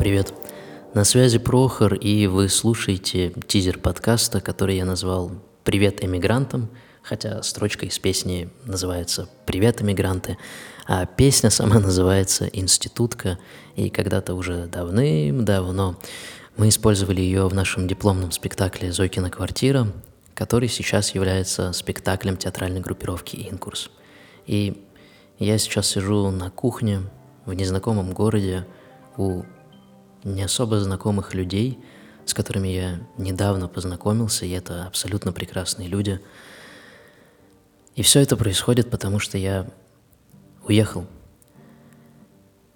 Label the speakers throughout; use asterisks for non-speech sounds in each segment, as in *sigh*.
Speaker 1: Привет. На связи Прохор, и вы слушаете тизер подкаста, который я назвал «Привет эмигрантам», хотя строчка из песни называется «Привет, эмигранты», а песня сама *laughs* называется «Институтка», и когда-то уже давным-давно мы использовали ее в нашем дипломном спектакле «Зойкина квартира», который сейчас является спектаклем театральной группировки «Инкурс». И я сейчас сижу на кухне в незнакомом городе у не особо знакомых людей, с которыми я недавно познакомился, и это абсолютно прекрасные люди. И все это происходит, потому что я уехал.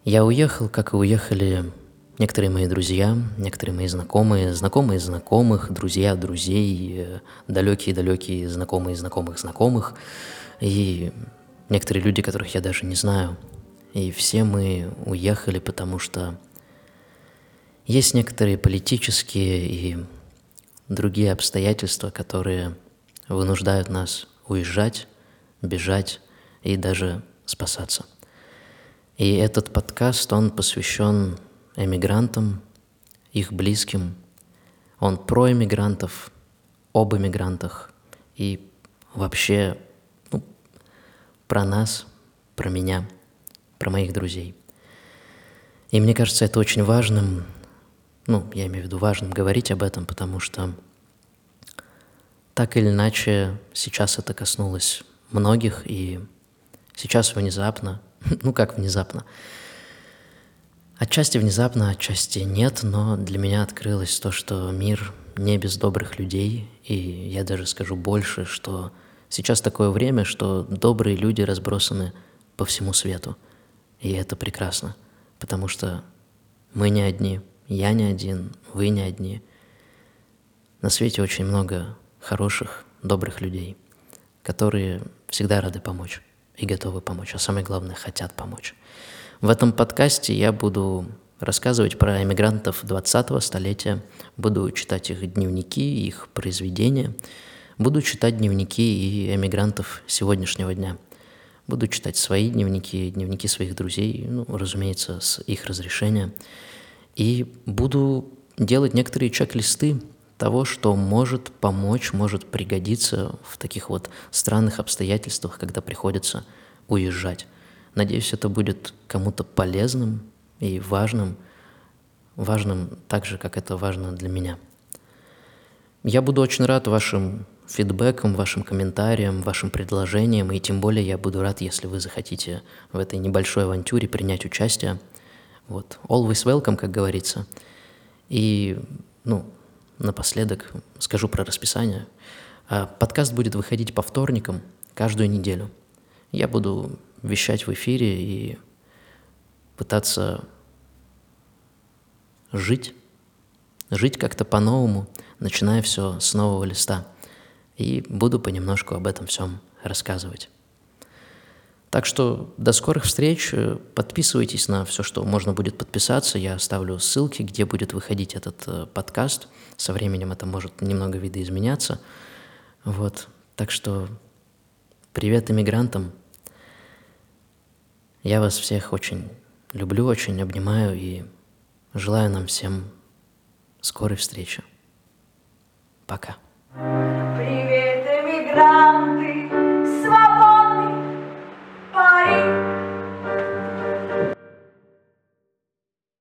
Speaker 1: Я уехал, как и уехали некоторые мои друзья, некоторые мои знакомые, знакомые знакомых, друзья друзей, далекие-далекие знакомые знакомых знакомых, и некоторые люди, которых я даже не знаю. И все мы уехали, потому что есть некоторые политические и другие обстоятельства, которые вынуждают нас уезжать, бежать и даже спасаться. И этот подкаст, он посвящен эмигрантам, их близким. Он про эмигрантов, об эмигрантах и вообще ну, про нас, про меня, про моих друзей. И мне кажется, это очень важным ну, я имею в виду важным говорить об этом, потому что так или иначе сейчас это коснулось многих, и сейчас внезапно, *laughs* ну как внезапно, отчасти внезапно, отчасти нет, но для меня открылось то, что мир не без добрых людей, и я даже скажу больше, что сейчас такое время, что добрые люди разбросаны по всему свету, и это прекрасно, потому что мы не одни – я не один, вы не одни. На свете очень много хороших, добрых людей, которые всегда рады помочь и готовы помочь, а самое главное, хотят помочь. В этом подкасте я буду рассказывать про эмигрантов 20-го столетия, буду читать их дневники, их произведения, буду читать дневники и эмигрантов сегодняшнего дня. Буду читать свои дневники, дневники своих друзей, ну, разумеется, с их разрешения – и буду делать некоторые чек-листы того, что может помочь, может пригодиться в таких вот странных обстоятельствах, когда приходится уезжать. Надеюсь, это будет кому-то полезным и важным, важным так же, как это важно для меня. Я буду очень рад вашим фидбэкам, вашим комментариям, вашим предложениям, и тем более я буду рад, если вы захотите в этой небольшой авантюре принять участие – вот. Always welcome, как говорится. И, ну, напоследок скажу про расписание. А, подкаст будет выходить по вторникам каждую неделю. Я буду вещать в эфире и пытаться жить, жить как-то по-новому, начиная все с нового листа. И буду понемножку об этом всем рассказывать. Так что до скорых встреч. Подписывайтесь на все, что можно будет подписаться. Я оставлю ссылки, где будет выходить этот э, подкаст. Со временем это может немного видоизменяться. Вот. Так что привет иммигрантам. Я вас всех очень люблю, очень обнимаю и желаю нам всем скорой встречи. Пока.
Speaker 2: Привет, эмигранты!